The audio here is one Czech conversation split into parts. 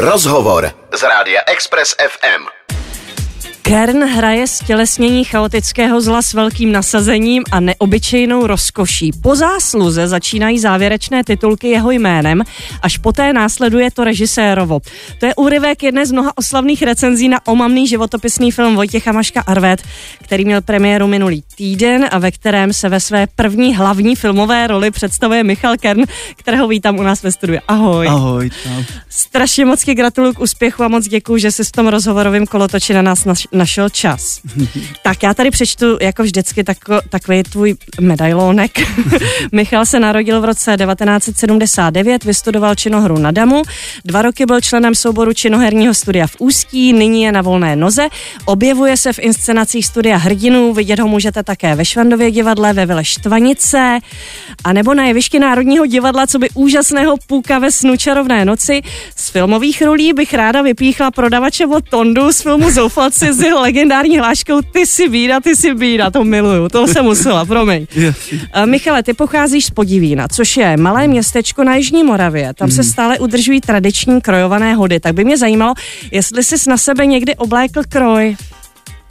Rozhovor z rádia Express FM. Kern hraje stělesnění chaotického zla s velkým nasazením a neobyčejnou rozkoší. Po zásluze začínají závěrečné titulky jeho jménem, až poté následuje to režisérovo. To je úryvek jedné z mnoha oslavných recenzí na omamný životopisný film Vojtěcha Maška Arvet, který měl premiéru minulý týden a ve kterém se ve své první hlavní filmové roli představuje Michal Kern, kterého vítám u nás ve studiu. Ahoj. Ahoj. Tam. Strašně moc gratuluju k úspěchu a moc děkuji, že jsi v tom rozhovorovém kolotoči na nás naš, našel čas. tak já tady přečtu jako vždycky tako, takový tvůj medailonek. Michal se narodil v roce 1979, vystudoval činohru na Damu, dva roky byl členem souboru činoherního studia v Ústí, nyní je na volné noze, objevuje se v inscenacích studia Hrdinů, vidět ho můžete také ve Švandově divadle, ve Vile Štvanice, a nebo na jevišti Národního divadla, co by úžasného půka ve snu čarovné noci. Z filmových rolí bych ráda vypíchla prodavače od Tondu z filmu Zoufalci jeho legendární hláškou Ty si bída, ty si bída, to miluju, to jsem musela, promiň. Uh, Michale, ty pocházíš z Podivína, což je malé městečko na Jižní Moravě. Tam se stále udržují tradiční krojované hody. Tak by mě zajímalo, jestli jsi na sebe někdy oblékl kroj.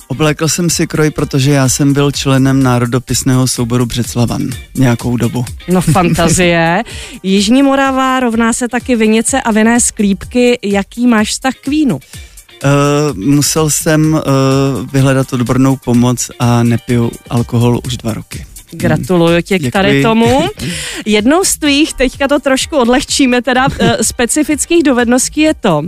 Oblékl jsem si kroj, protože já jsem byl členem národopisného souboru Břeclavan nějakou dobu. No fantazie. Jižní Morava rovná se taky vinice a vinné sklípky. Jaký máš vztah k vínu? Uh, musel jsem uh, vyhledat odbornou pomoc a nepiju alkohol už dva roky. Gratuluju tě k tady tomu. Jednou z tvých, teďka to trošku odlehčíme, teda eh, specifických dovedností je to,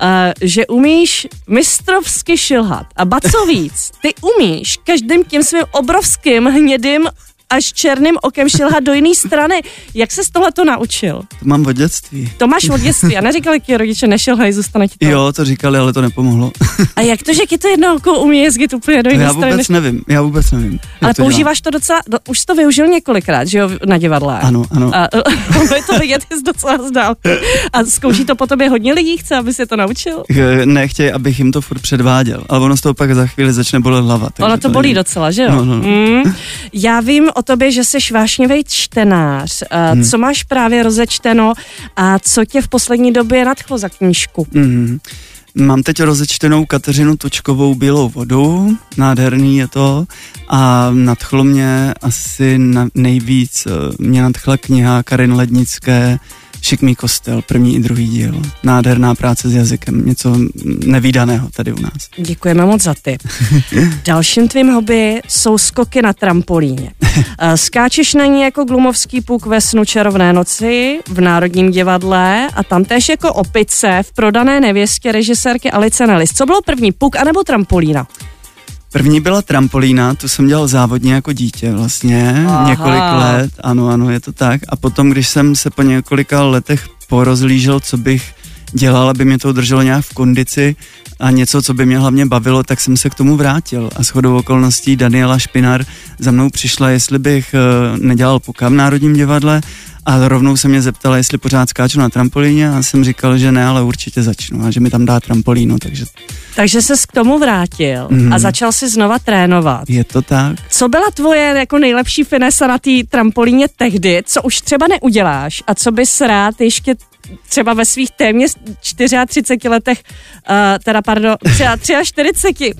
eh, že umíš mistrovsky šilhat. A ba co víc, ty umíš každým tím svým obrovským hnědým až černým okem šilhat do jiné strany. Jak se z tohle to naučil? To mám od dětství. To máš od dětství. A neříkali ti rodiče, nešilhaj, zůstane ti to. Jo, to říkali, ale to nepomohlo. A jak to, že ti to jedno oko umí jezdit úplně do jiné já strany? vůbec nevím, já vůbec nevím. Ale to používáš to docela, do, už jsi to využil několikrát, že jo, na divadle. Ano, ano. A ono je to vidět z docela zdál. A zkouší to po tobě hodně lidí, chce, aby se to naučil? Eh, Nechtěj, abych jim to furt předváděl, ale ono z toho pak za chvíli začne bolet hlava. Ono to bolí nevím. docela, že jo? No, no, no. Mm. Já vím o tobě, že jsi vášnivý čtenář. A Hmm. Co máš právě rozečteno a co tě v poslední době nadchlo za knížku? Mhm. Mám teď rozečtenou Kateřinu Točkovou Bílou vodu, nádherný je to a nadchlo mě asi na, nejvíc, eh, mě nadchla kniha Karin Lednické Šikmý kostel, první i druhý díl. Nádherná práce s jazykem, něco nevýdaného tady u nás. Děkujeme moc za tip. Dalším tvým hobby jsou skoky na trampolíně. Eh, Skáčeš na ní jako glumovský puk ve snu čarovné noci v Národním divadle a tam též jako opice v prodané nevěstě režisérky Alice Nellis. Co bylo první, puk anebo trampolína? První byla trampolína, tu jsem dělal závodně jako dítě vlastně. Aha. několik let, ano, ano, je to tak. A potom, když jsem se po několika letech porozlížel, co bych dělal, aby mě to udrželo nějak v kondici a něco, co by mě hlavně bavilo, tak jsem se k tomu vrátil. A shodou okolností Daniela Špinar za mnou přišla, jestli bych eh, nedělal puka v Národním divadle a rovnou se mě zeptala, jestli pořád skáču na trampolíně a jsem říkal, že ne, ale určitě začnu a že mi tam dá trampolínu, takže Takže ses k tomu vrátil Mhm. a začal si znova trénovat. je to tak. Co byla tvoje jako nejlepší finesa na té trampolíně tehdy, co už třeba neuděláš a co bys rád ještě třeba ve svých téměř 34 letech, uh, teda pardon, třeba 43,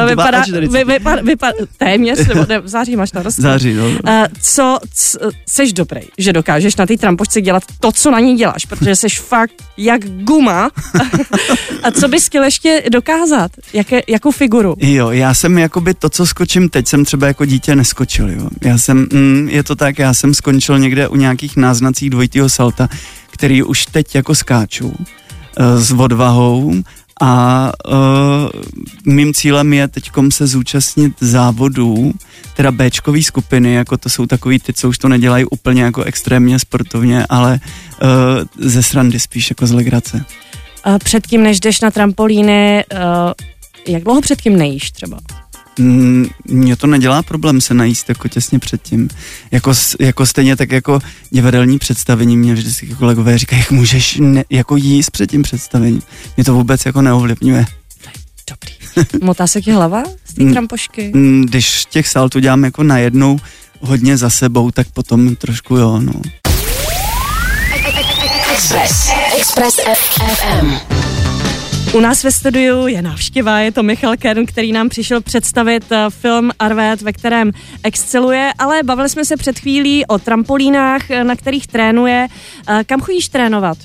ale vypadá, 42. vy, vypadá, vypadá, téměř, nebo ne, v září máš na Září, no. Uh, co, c, seš dobrý, že dokážeš na té trampošce dělat to, co na ní děláš, protože seš fakt jak guma. a co bys chtěl ještě dokázat? Jaké, jakou figuru? Jo, já jsem jakoby to, co skočím teď, jsem třeba jako dítě neskočil, jo. Já jsem, mm, je to tak, já jsem skončil někde u nějakých náznací dvojitýho salta, který už teď jako skáču uh, s odvahou a uh, mým cílem je teďkom se zúčastnit závodů, teda Bčkový skupiny, jako to jsou takový ty, co už to nedělají úplně jako extrémně sportovně, ale uh, ze srandy spíš jako z legrace. Předtím, než jdeš na trampolíny, uh, jak dlouho předtím nejíš třeba? Mm, Mně to nedělá problém se najíst jako těsně předtím. Jako, jako stejně tak jako divadelní představení mě vždycky kolegové říkají, jak můžeš ne, jako jíst před tím představením. Mě to vůbec jako neovlivňuje. Dobrý. Motá se ti hlava z té Mm. trampošky? Mm, Když těch saltů dělám jako najednou hodně za sebou, tak potom trošku jo, no. Express. Express FM. U nás ve studiu je návštěva, je to Michal Kern, který nám přišel představit eh, film Arvet, ve kterém exceluje, ale bavili jsme se před chvílí o trampolínách, eh, na kterých trénuje. Eh, Kam chodíš trénovat?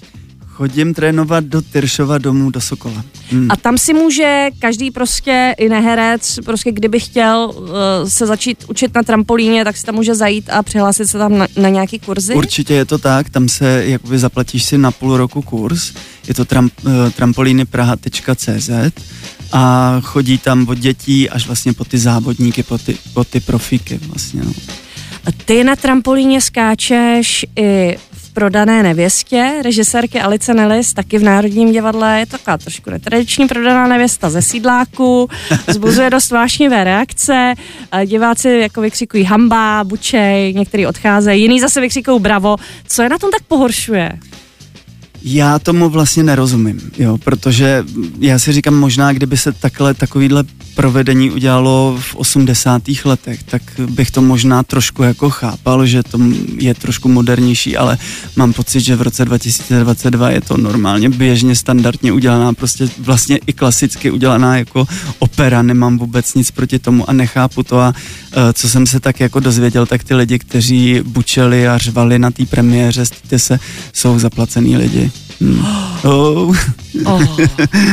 Chodím trénovat do Tyršova domů do Sokola. Hmm. A tam si může každý prostě i neherec, prostě kdyby chtěl uh, se začít učit na trampolíně, tak si tam může zajít a přihlásit se tam na, na nějaký kurzy? Určitě je to tak, tam se jakoby zaplatíš si na půl roku kurz, je to tram, uh, trampolínypraha.cz a chodí tam od dětí až vlastně po ty závodníky, po ty, po ty profíky vlastně. No. Ty na trampolíně skáčeš i prodané nevěstě, režisérky Alice Nellis, taky v Národním divadle, je to taková trošku netradiční prodaná nevěsta ze sídláku, zbuzuje dost vášnivé reakce, diváci jako vykřikují hamba, bučej, některý odcházejí, jiný zase vykřikují bravo. Co je na tom tak pohoršuje? Já tomu vlastně nerozumím, jo, protože já si říkám, možná kdyby se takhle takovýhle provedení udělalo v 80. letech, tak bych to možná trošku jako chápal, že to je trošku modernější, ale mám pocit, že v roce 2022 je to normálně běžně standardně udělaná, prostě vlastně i klasicky udělaná jako opera, nemám vůbec nic proti tomu a nechápu to a e, co jsem se tak jako dozvěděl, tak ty lidi, kteří bučeli a řvali na té premiéře, se, jsou zaplacený lidi. Hmm. Oh. oh,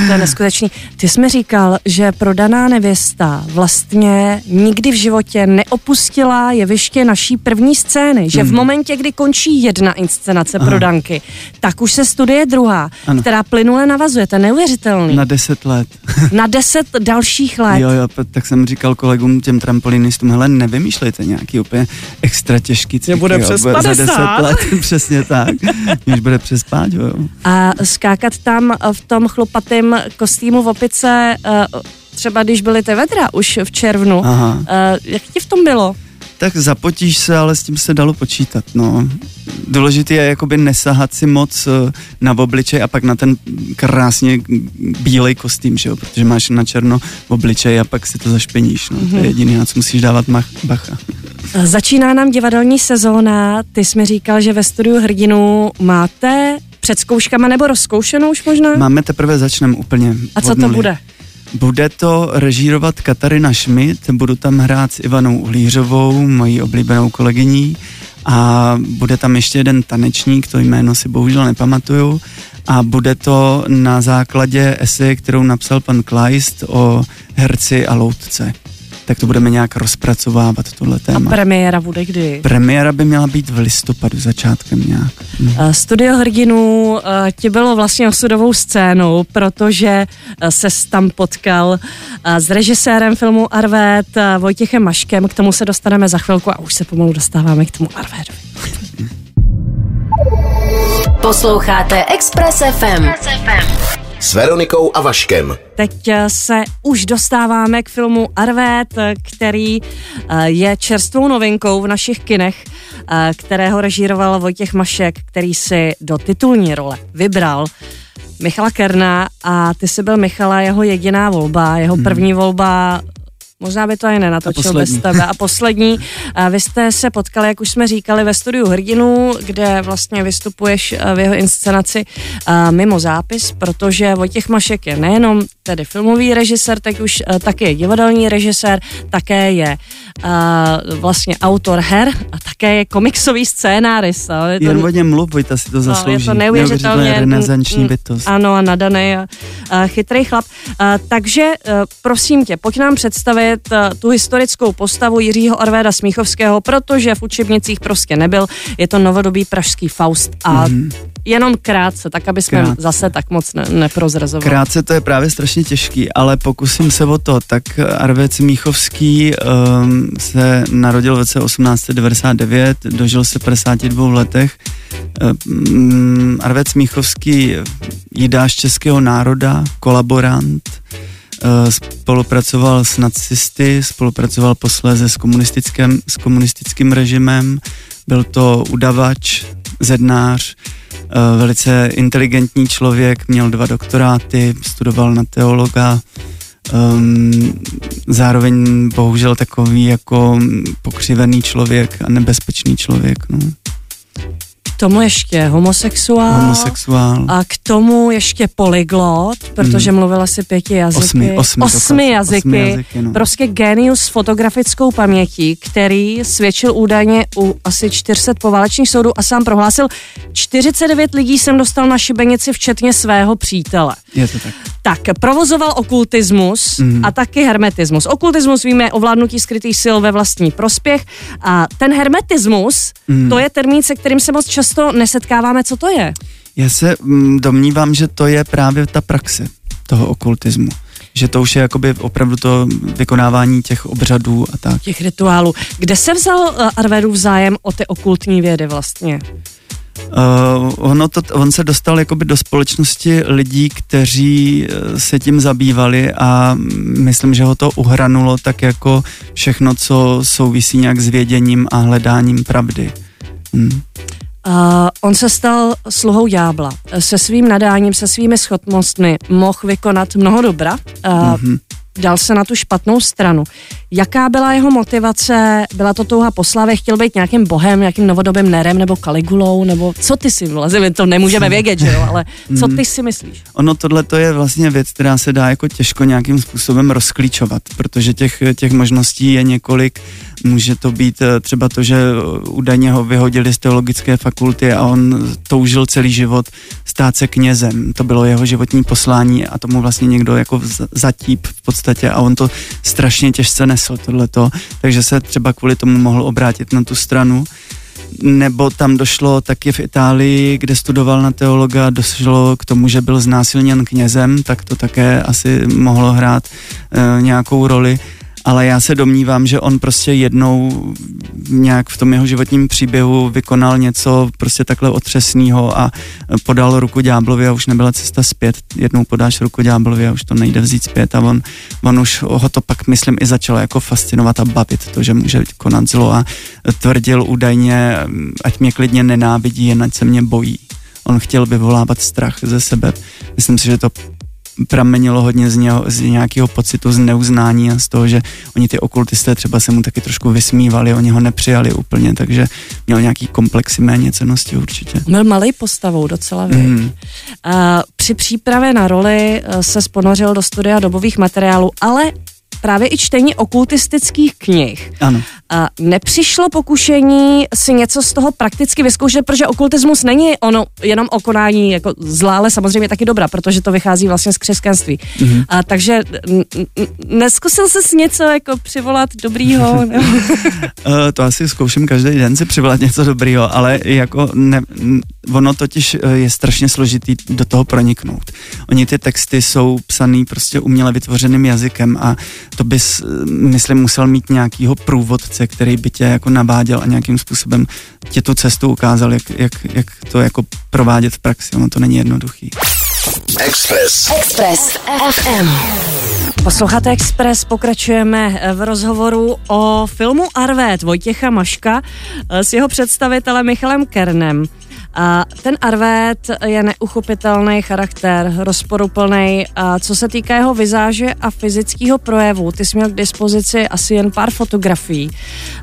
to je neskutečný. Ty jsi mi říkal, že prodaná nevěsta vlastně nikdy v životě neopustila jeviště naší první scény, že v hmm. momentě, kdy končí jedna inscenace Aha. prodanky, tak už se studuje druhá, ano. která plynule navazuje. To je neuvěřitelný. Na deset let. Na deset dalších let. Jo, jo, tak jsem říkal kolegům těm trampolinistům, hele, nevymýšlejte nějaký úplně extra těžký cykl. Bude přes 50. Za deset let, přesně tak. Už bude přes pát, jo. A skákat tam v tom chlupatém kostýmu v opice, eh, třeba když byly ty vedra už v červnu, Aha. Eh, jak ti v tom bylo? Tak zapotíš se, ale s tím se dalo počítat, no. Důležité je jakoby nesahat si moc eh, na obličej a pak na ten krásně bílej kostým, že jo, protože máš na černo obličej a pak si to zašpeníš, no. Mm-hmm. To je mhm. jediný, na co musíš dávat mach, bacha. Začíná nám divadelní sezóna, ty jsi mi říkal, že ve studiu Hrdinu máte před zkouškama nebo rozkoušenou už možná? Máme teprve začneme úplně. A co to bude? Bude to režírovat Katarina Schmidt, budu tam hrát s Ivanou Uhlířovou, mojí oblíbenou kolegyní a bude tam ještě jeden tanečník, to jméno si bohužel nepamatuju a bude to na základě esy, kterou napsal pan Kleist o herci a loutce tak to budeme nějak rozpracovávat, tohle téma. A premiéra bude kdy? Premiéra by měla být v listopadu začátkem nějak. Hm. Studio hrdinů uh, ti bylo vlastně osudovou scénou, protože uh, se tam potkal uh, s režisérem filmu Arvet, uh, Vojtěchem Maškem, k tomu se dostaneme za chvilku a už se pomalu dostáváme k tomu Arvédovi. Posloucháte Express FM. Express FM s Veronikou a Vaškem. Teď eh, se už dostáváme k filmu Arvet, eh, který eh, je čerstvou novinkou v našich kinech, kterého režíroval Vojtěch Mašek, který si do titulní role vybral Michala Kerna a ty jsi byl Michala jeho jediná volba, jeho hmm. první volba Možná by to ani nenatočil bez tebe. A poslední, vy jste se potkali, jak už jsme říkali, ve studiu Hrdinů, kde vlastně vystupuješ v jeho inscenaci mimo zápis, protože Vojtěch Mašek je nejenom tedy filmový režisér, tak už taky je divadelní režisér, také je vlastně autor her a také je komiksový scénárista. Je to, Jen o něm mluv, Vojta si to zaslouží. No, je to neuvěřitelně renesanční bytost. Ano, a nadaný a, a chytrý chlap. A, takže prosím tě, pojď nám představit eh, tu historickou postavu Jiřího Arvéda Smíchovského, protože v učebnicích prostě nebyl. Je to novodobý pražský Faust a mm. Jenom krátce, tak aby jsme krátce. zase tak moc ne, neprozrazovali. Krátce to je právě strašně těžký, ale pokusím se o to. Tak Arvéd Smíchovský um, se narodil v roce 1899, dožil se 52 letech. Um, Arvéd Smíchovský jídáš českého národa, kolaborant, Eh, spolupracoval s nacisty, spolupracoval posléze s, komunistickým, s komunistickým režimem, byl to udavač, zednář, eh, velice inteligentní člověk, měl dva doktoráty, studoval na teologa, um, zároveň bohužel takový jako pokřivený člověk a nebezpečný člověk. No tomu ještě homosexuál. Homosexuál. A k tomu ještě polyglot, protože mluvil asi pěti jazyky. Osmi, osmi osmi dokonce. jazyky. Osmi jazyky, no. Prostě genius s fotografickou pamětí, který svědčil údajně u asi 400 poválečných soudů a sám prohlásil, 49 lidí jsem dostal na šibenici, včetně svého přítele. Je to tak. Tak, provozoval okultismus mm. a taky hermetismus. Okultismus víme ovládnutí skrytých sil ve vlastní prospěch a ten hermetismus, mm. to je termín, se kterým se moc často nesetkáváme. Co to je? Já se mm, domnívám, že to je právě ta praxe toho okultismu. Že to už je jakoby opravdu to vykonávání těch obřadů a tak. Těch rituálů. Kde se vzal uh, Arvedův zájem o ty okultní vědy vlastně? Uh, ono to, on se dostal jakoby do společnosti lidí, kteří eh, se tím zabývali a myslím, že ho to uhranulo tak jako všechno, co souvisí nějak s věděním a hledáním pravdy. Hmm. Uh, on se stal sluhou ďábla. Se svým nadáním, se svými schopnostmi mohl vykonat mnoho dobra. Uh, mm-hmm. Dal se na tu špatnou stranu. Jaká byla jeho motivace? Byla to touha po slavě? Chtěl být nějakým bohem, nějakým novodobým nerem nebo kaligulou? Nebo co ty si vlastně? My to nemůžeme vědět, že jo? Ale co ty si myslíš? Ono tohle to je vlastně věc, která se dá jako těžko nějakým způsobem rozklíčovat, protože těch, těch možností je několik. Může to být eh, třeba to, že údajně ho vyhodili z teologické fakulty a on toužil celý život stát se knězem. To bylo jeho životní poslání a tomu vlastně někdo jako zatíp v podstatě a on to strašně těžce nesl tohleto, takže se třeba kvůli tomu mohl obrátit na tu stranu. Nebo tam došlo taky v Itálii, kde studoval na teologa, došlo k tomu, že byl znásilněn knězem, tak to také asi mohlo hrát e, nějakou roli ale já se domnívám, že on prostě jednou nějak v tom jeho životním příběhu vykonal něco prostě takhle otřesného a podal ruku ďáblovi a už nebyla cesta zpět. Jednou podáš ruku ďáblovi a už to nejde vzít zpět a on, on už ho to pak, myslím, i začalo jako fascinovat a bavit to, že může konat zlo a tvrdil údajně, ať mě klidně nenávidí, jen ať se mě bojí. On chtěl vyvolávat strach ze sebe. Myslím si, že to pramenilo hodně z, něho, z nějakého pocitu z neuznání a z toho, že oni ty okultisté třeba se mu taky trošku vysmívali, oni ho nepřijali úplně, takže měl nějaký komplexy méně cenosti určitě. Byl malý postavou docela, mm. A při přípravě na roli eh, se sponořil do studia dobových materiálů, ale právě i čtení okultistických knih. Ano. A nepřišlo pokušení si něco z toho prakticky vyzkoušet, protože okultismus není ono jenom o konání jako zlá, ale samozřejmě taky dobrá, protože to vychází vlastně z křesťanství. Mm-hmm. A takže neskusil jsi něco jako přivolat dobrýho? Eh, to asi zkouším každý den si přivolat něco dobrýho, ale jako ne, ono totiž eh, je strašně složitý do toho proniknout. Oni ty texty jsou psaný prostě uměle vytvořeným jazykem a to bys, myslím, musel mít nějakýho průvodce, který by tě jako naváděl a nějakým způsobem tě tu cestu ukázal, jak, jak, jak to jako provádět v praxi. Ono to není jednoduchý. Express. Express FM. Posloucháte Express, pokračujeme v rozhovoru o filmu Arvét Vojtěcha Maška s jeho představitelem Michalem Kernem. A ten Arvét je neuchopitelný charakter, rozporuplný. A co se týká jeho vizáže a fyzického projevu, ty jsi měl k dispozici asi jen pár fotografií.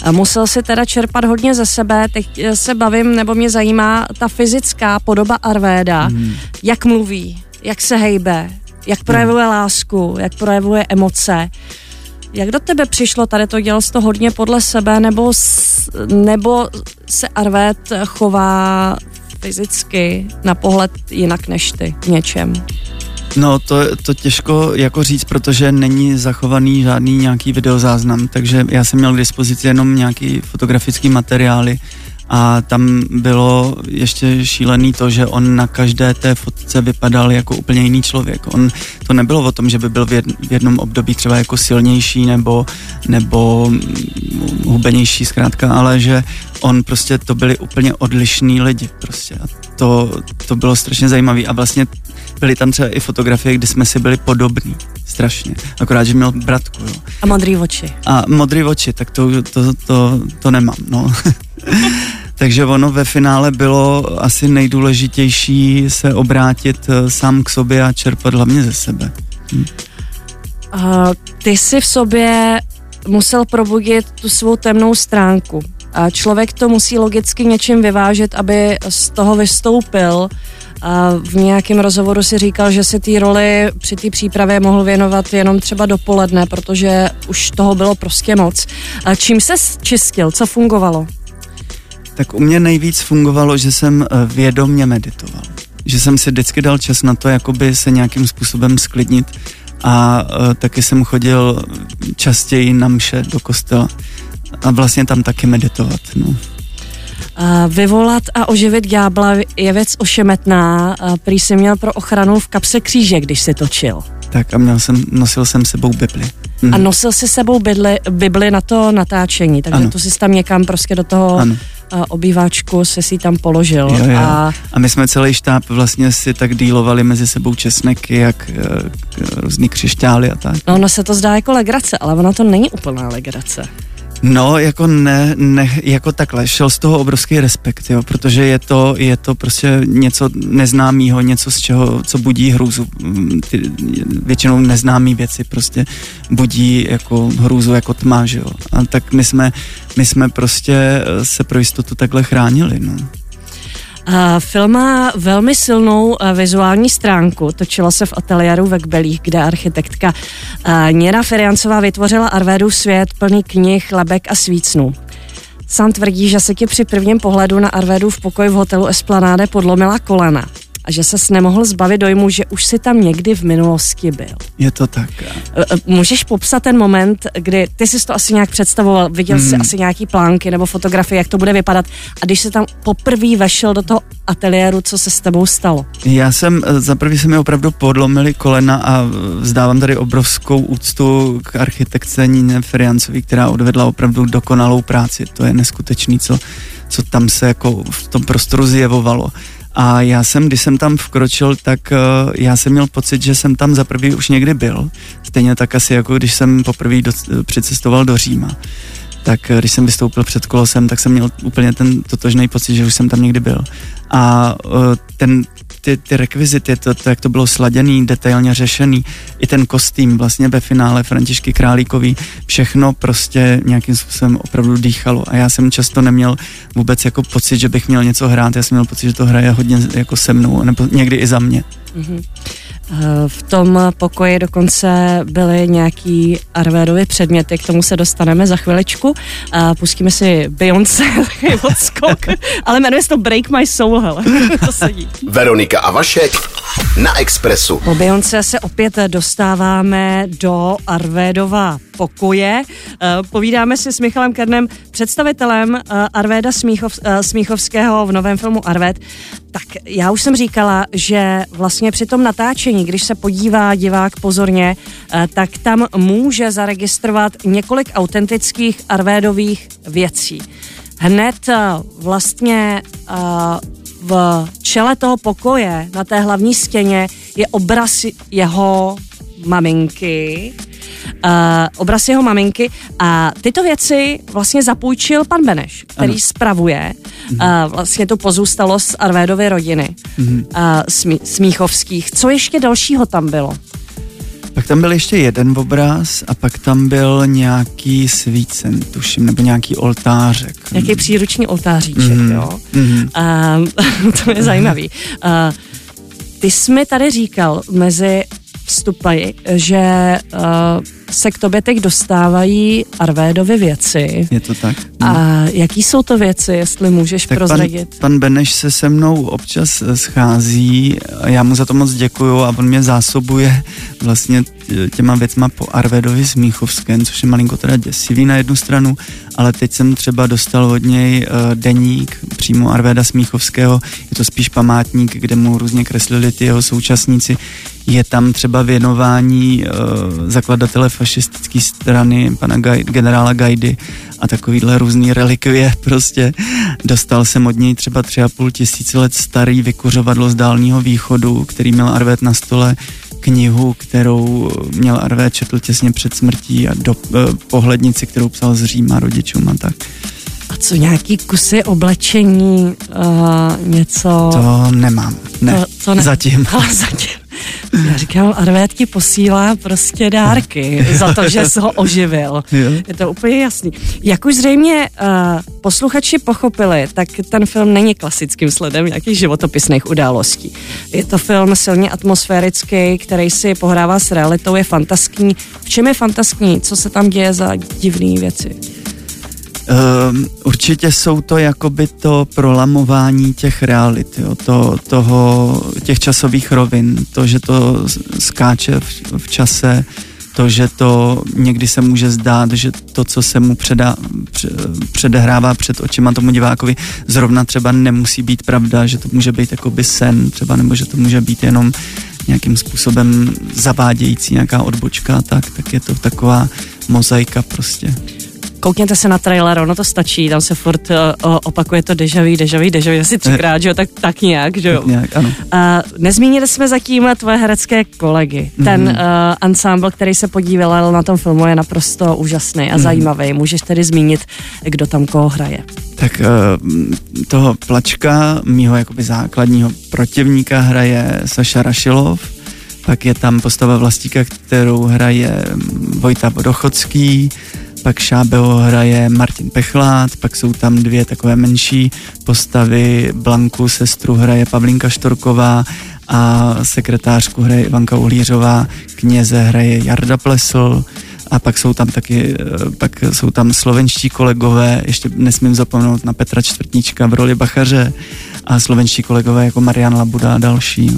A musel si teda čerpat hodně ze sebe. Teď se bavím, nebo mě zajímá ta fyzická podoba Arvéda. Hmm. Jak mluví, jak se hejbe, jak projevuje lásku, jak projevuje emoce. Jak do tebe přišlo tady to, dělal jsi to hodně podle sebe, nebo, nebo se Arvet chová fyzicky na pohled jinak než ty v něčem? No to, to těžko jako říct, protože není zachovaný žádný nějaký videozáznam, takže já jsem měl k dispozici jenom nějaký fotografický materiály, a tam bylo ještě šílený to, že on na každé té fotce vypadal jako úplně jiný člověk. On to nebylo o tom, že by byl v jednom období třeba jako silnější nebo, nebo hubenější zkrátka, ale že on prostě to byli úplně odlišní lidi prostě a to, to bylo strašně zajímavé a vlastně byly tam třeba i fotografie, kdy jsme si byli podobní, strašně, akorát, že měl bratku, jo. A modrý oči. A modrý oči, tak to, to, to, to nemám, no. Takže ono ve finále bylo asi nejdůležitější se obrátit eh, sám k sobě a čerpat hlavně ze sebe. Hm. Uh, ty jsi v sobě musel probudit tu svou temnou stránku. A člověk to musí logicky něčím vyvážet, aby z toho vystoupil. A v nějakém rozhovoru si říkal, že si té roli při té přípravě mohl věnovat jenom třeba dopoledne, protože už toho bylo prostě moc. A čím se čistil? Co fungovalo? Tak u mě nejvíc fungovalo, že jsem eh, vědomně meditoval. Že jsem si vždycky dal čas na to, jakoby se nějakým způsobem sklidnit a uh, taky jsem chodil častěji na mše do kostela a vlastně tam taky meditovat. No. Vyvolat a oživit ďábla je věc ošemetná. Prý si měl pro ochranu v kapse kříže, když se točil. Tak a měl jsem, nosil jsem sebou Bibli. Hmm. A nosil si sebou Bibli, Bibli na to natáčení, takže ano. tu si tam někam prostě do toho ano. Obýváčku se si tam položil. Jo, jo. A... a my jsme celý štáb vlastně si tak dílovali mezi sebou česneky, jak různý křišťály a tak. No, ono se to zdá jako legrace, ale ono to není úplná legrace. No, jako ne, ne, jako takhle, šel z toho obrovský respekt, jo, protože je to, je to prostě něco neznámého, něco z čeho, co budí hrůzu. Ty většinou neznámé věci prostě budí jako hrůzu, jako tma, že jo. A tak my jsme, my jsme prostě se pro jistotu takhle chránili, no. Film má velmi silnou vizuální stránku. Točilo se v ateliéru ve Kbelích, kde architektka Něra Feriancová vytvořila Arvédu svět plný knih, lebek a svícnů. Sám tvrdí, že se ti při prvním pohledu na Arvédu v pokoji v hotelu Esplanáde podlomila kolena a že ses nemohl zbavit dojmu, že už si tam někdy v minulosti byl. Je to tak. E, e, můžeš popsat ten moment, kdy ty jsi to asi nějak představoval, viděl hmm. jsi asi nějaký plánky nebo fotografie, jak to bude vypadat a když se tam poprvé vešel do toho ateliéru, co se s tebou stalo? Já jsem, e, za prvý se mi opravdu podlomili kolena a vzdávám tady obrovskou úctu k architektce Níně Feriancový, která odvedla opravdu dokonalou práci. To je neskutečný, co, co tam se jako v tom prostoru zjevovalo. A já jsem, když jsem tam vkročil, tak uh, já jsem měl pocit, že jsem tam za prvý už někdy byl. Stejně tak asi jako když jsem poprvé do, přicestoval do Říma. Tak uh, když jsem vystoupil před kolosem, tak jsem měl úplně ten totožný pocit, že už jsem tam někdy byl. A ten, ty, ty rekvizity, to, to, jak to bylo sladěný, detailně řešený, i ten kostým vlastně ve finále Františky Králíkový, všechno prostě nějakým způsobem opravdu dýchalo a já jsem často neměl vůbec jako pocit, že bych měl něco hrát, já jsem měl pocit, že to hraje hodně jako se mnou, nebo někdy i za mě. Mm-hmm. V tom pokoji dokonce byly nějaký Arvédovy předměty, k tomu se dostaneme za chviličku. Pustíme si Beyoncé, odskok, ale jmenuje se to Break My Soul, hele, to sedí. Veronika a Vašek na Expressu. Po Beyoncé se opět dostáváme do Arvédova pokoje. Povídáme si s Michalem Kernem, představitelem Arvéda Smíchov, Smíchovského v novém filmu Arvéd. Tak já už jsem říkala, že vlastně při tom natáčení, když se podívá divák pozorně, eh, tak tam může zaregistrovat několik autentických arvédových věcí. Hned eh, vlastně eh, v čele toho pokoje na té hlavní stěně je obraz jeho maminky, uh, obraz jeho maminky a tyto věci vlastně zapůjčil pan Beneš, který ano. spravuje uh, vlastně tu pozůstalost z Arvédovy rodiny uh, smí, Smíchovských. Co ještě dalšího tam bylo? Pak tam byl ještě jeden obraz a pak tam byl nějaký svícen, tuším, nebo nějaký oltářek. Nějaký příruční oltáříček, mm-hmm. jo. Mm-hmm. Uh, to je zajímavý. Uh, ty jsi mi tady říkal mezi vstupy, že uh, se k tobě teď dostávají Arvédovy věci. Je to tak. No. A jaký jsou to věci, jestli můžeš tak prozradit? Pan, pan Beneš se se mnou občas schází, já mu za to moc děkuju a on mě zásobuje vlastně těma věcma po Arvédovi z Míchovském, což je malinko teda děsivý na jednu stranu, ale teď jsem třeba dostal od něj uh, deník přímo Arvéda Smíchovského, je to spíš památník, kde mu různě kreslili ty jeho současníci, je tam třeba věnování zakladatele fašistické strany, pana Gaj, generála Gajdy a takovýhle různý relikvie prostě. Dostal jsem od něj třeba tři a půl tisíce let starý vykuřovadlo z Dálního východu, který měl Arvet na stole, knihu, kterou měl Arvet četl těsně před smrtí a do, uh, pohlednici, kterou psal z Říma rodičům a tak. A co nějaký kusy oblečení, uh, něco? To nemám, ne, to, to ne. zatím. Ale zatím. Já říkám, Arvéd ti posílá prostě dárky za to, že jsi ho oživil. Jo. Je to úplně jasný. Jak už zřejmě uh, posluchači pochopili, tak ten film není klasickým sledem nějakých životopisných událostí. Je to film silně atmosférický, který si pohrává s realitou, je fantaskní. V čem je fantaskní? Co se tam děje za divné věci? Um, určitě jsou to jakoby to prolamování těch realit, jo, to, toho, těch časových rovin, to, že to skáče v, v čase, to, že to někdy se může zdát, že to, co se mu předá, předehrává před očima tomu divákovi, zrovna třeba nemusí být pravda, že to může být jakoby sen třeba, nebo že to může být jenom nějakým způsobem zavádějící nějaká odbočka, tak, tak je to taková mozaika prostě koukněte se na trailer, ono to stačí, tam se furt uh, opakuje to dežavý, dežavý, dežavý, asi třikrát, že jo, tak, tak nějak, že jo. Tak nějak, ano. Uh, nezmínili jsme zatím tvoje herecké kolegy. Mm-hmm. Ten uh, ensemble, který se podíval na tom filmu, je naprosto úžasný a mm-hmm. zajímavý. Můžeš tedy zmínit, kdo tam koho hraje. Tak uh, toho plačka, mýho jakoby základního protivníka hraje Saša Rašilov, pak je tam postava vlastíka, kterou hraje Vojta Bodochodský, pak Šábeho hraje Martin Pechlát, pak jsou tam dvě takové menší postavy, Blanku sestru hraje Pavlinka Štorková a sekretářku hraje Ivanka Uhlířová, kněze hraje Jarda Plesl, a pak jsou tam taky, eh, pak jsou tam slovenští kolegové, ještě nesmím zapomenout na Petra Čtvrtníčka v roli Bachaře a slovenští kolegové jako Marian Labuda a další.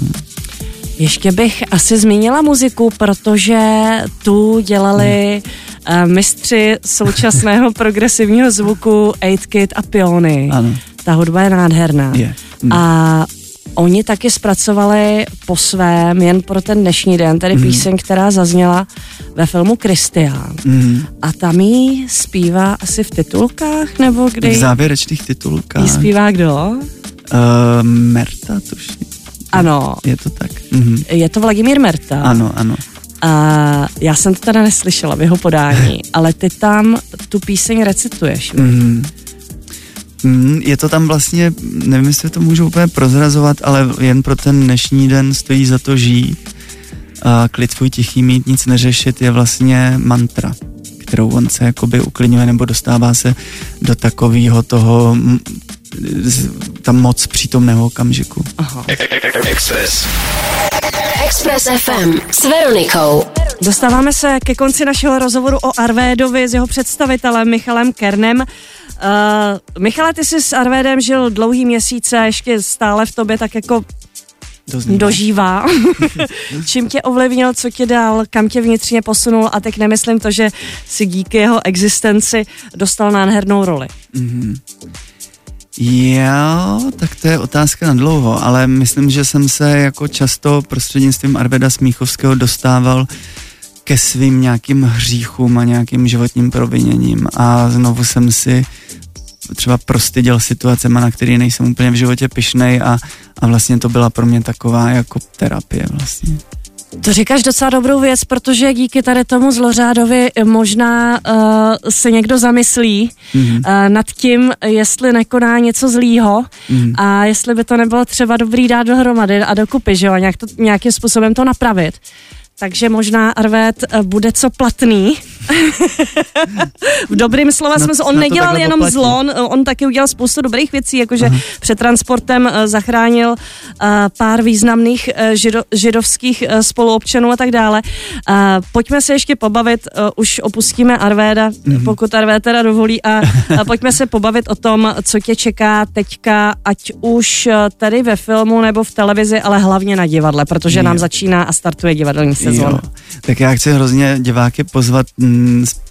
Ještě bych asi zmínila muziku, protože tu dělali hmm mistři současného progresivního zvuku 8-Kid a Piony. Ano. Ta hudba je nádherná. Je. Hmm. A oni taky zpracovali po svém jen pro ten dnešní den, tedy mm. píseň, která zazněla ve filmu Kristián. Mm. A tam jí zpívá asi v titulkách, nebo kdy? V závěrečných titulkách. Jí zpívá kdo? Uh, Merta, tuším. Ano. Je to tak. Mm-hmm. Je to Vladimír Merta. Ano, ano. A já jsem to teda neslyšela v jeho podání, ale ty tam tu píseň recituješ. Mm. Mm, je to tam vlastně, nevím, jestli to můžu úplně prozrazovat, ale jen pro ten dnešní den stojí za to žít. A klid tvůj tichý mít, nic neřešit je vlastně mantra, kterou on se jakoby uklidňuje nebo dostává se do takového toho tam moc přítomného okamžiku. Aha. Express. Express FM s Veronikou. Dostáváme se ke konci našeho rozhovoru o Arvédovi s jeho představitelem Michalem Kernem. Uh, Michale, ty jsi s Arvédem žil dlouhý měsíce a ještě stále v tobě tak jako Doznívá. dožívá. Čím tě ovlivnil, co tě dal, kam tě vnitřně posunul a teď nemyslím to, že si díky jeho existenci dostal nádhernou roli. Mm-hmm. Jo, tak to je otázka na dlouho, ale myslím, že jsem se jako často prostřednictvím Arveda Smíchovského dostával ke svým nějakým hříchům a nějakým životním proviněním a znovu jsem si třeba prostyděl situacema, na který nejsem úplně v životě pišnej a, a vlastně to byla pro mě taková jako terapie vlastně. To říkáš docela dobrou věc, protože díky tady tomu zlořádovi možná uh, se někdo zamyslí mm-hmm. uh, nad tím, jestli nekoná něco zlýho mm-hmm. a jestli by to nebylo třeba dobrý dát dohromady a dokupy, že jo, a nějak to, nějakým způsobem to napravit. Takže možná Arvet eh, bude co platný. V dobrým slova smyslu. On nedělal jenom poplatí. zlo, on, on taky udělal spoustu dobrých věcí, jakože Aha. před transportem uh, zachránil uh, pár významných uh, žido, židovských uh, spoluobčanů a tak dále. Uh, pojďme se ještě pobavit, uh, už opustíme Arvéda, mm-hmm. pokud Arvé teda dovolí, a uh, pojďme se pobavit o tom, co tě čeká teďka, ať už uh, tady ve filmu nebo v televizi, ale hlavně na divadle, protože jo. nám začíná a startuje divadelní sezóna. Tak já chci hrozně diváky pozvat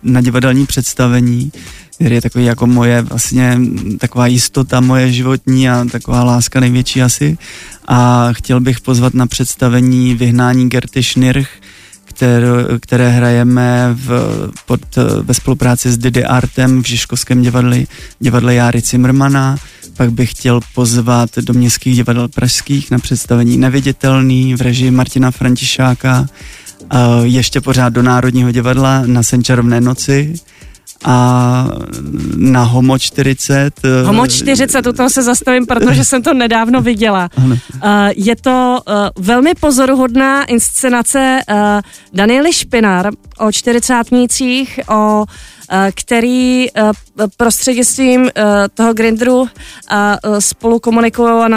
na divadelní představení, který je takový jako moje vlastně taková jistota moje životní a taková láska největší asi. A chtěl bych pozvat na představení Vyhnání Gerty Schnirch, které, které hrajeme v, pod, ve spolupráci s Didi Artem v Žižkovském divadle, divadle Járy Cimrmana. Pak bych chtěl pozvat do městských divadel pražských na představení Neviditelný v režii Martina Františáka ještě pořád do Národního divadla na Senčarovné noci a na Homo 40. eh, Homo 40, u toho se zastavím, protože jsem to nedávno viděla. Uh, je to velmi pozoruhodná inscenace Daniely Špinar o čtyřicátnících, o eh, který eh, prostřednictvím eh, toho Grindru eh, spolu komunikují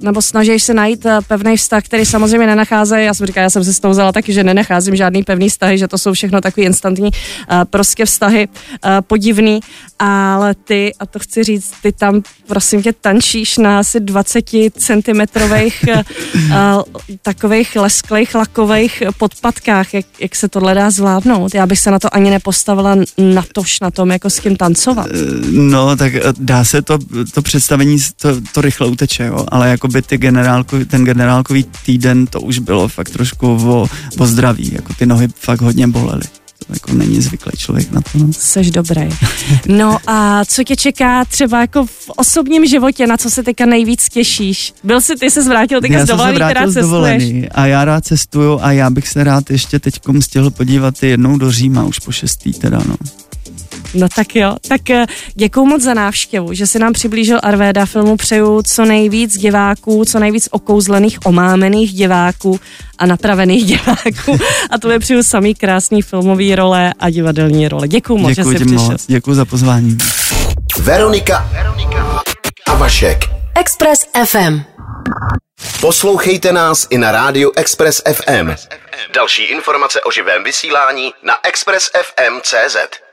nebo snaží se najít eh, pevný vztah, který samozřejmě nenacházejí. Já jsem říkala, já jsem si z toho vzala taky, že nenacházím žádný pevný vztahy, že to jsou všechno takový instantní eh, prostě vztahy eh, podivný, ale ty, a to chci říct, ty tam prosím tě tančíš na asi 20 centimetrových eh, eh, takových lesklých lakových podpatkách, jak, jak se tohle dá zvládnout. Já bych se na to ani nepostavila natož na tom, jako s kým tancovat. No, tak eh, dá se to, to představení, to, to rychle uteče, jo, ale jakoby ty generálko, ten generálkový týden, to už bylo fakt trošku o, o zdraví, jako ty nohy fakt hodně bolely. To jako není zvyklý člověk na to, no. Seš dobrý. No a co tě čeká třeba jako v osobním životě, na co se teďka nejvíc těšíš? Byl jsi, ty se zvrátil teďka já z dovolený, z cestuješ. a já rád cestuju a já bych se rád ještě teďkom stihl podívat jednou do Říma, už po šestý teda, no. No tak jo, tak eh, děkuju moc za návštěvu, že si nám přiblížil Arvéda filmu. Přeju co nejvíc diváků, co nejvíc okouzlených, omámených diváků a napravených diváků. A to je přeju samý krásný filmový role a divadelní role. Děkuju moc, Děkuji že jsi přišel. moc, děkuji za pozvání. Veronika a Vašek. Express FM. Poslouchejte nás i na rádiu Express FM. Další informace o živém vysílání na expressfm.cz.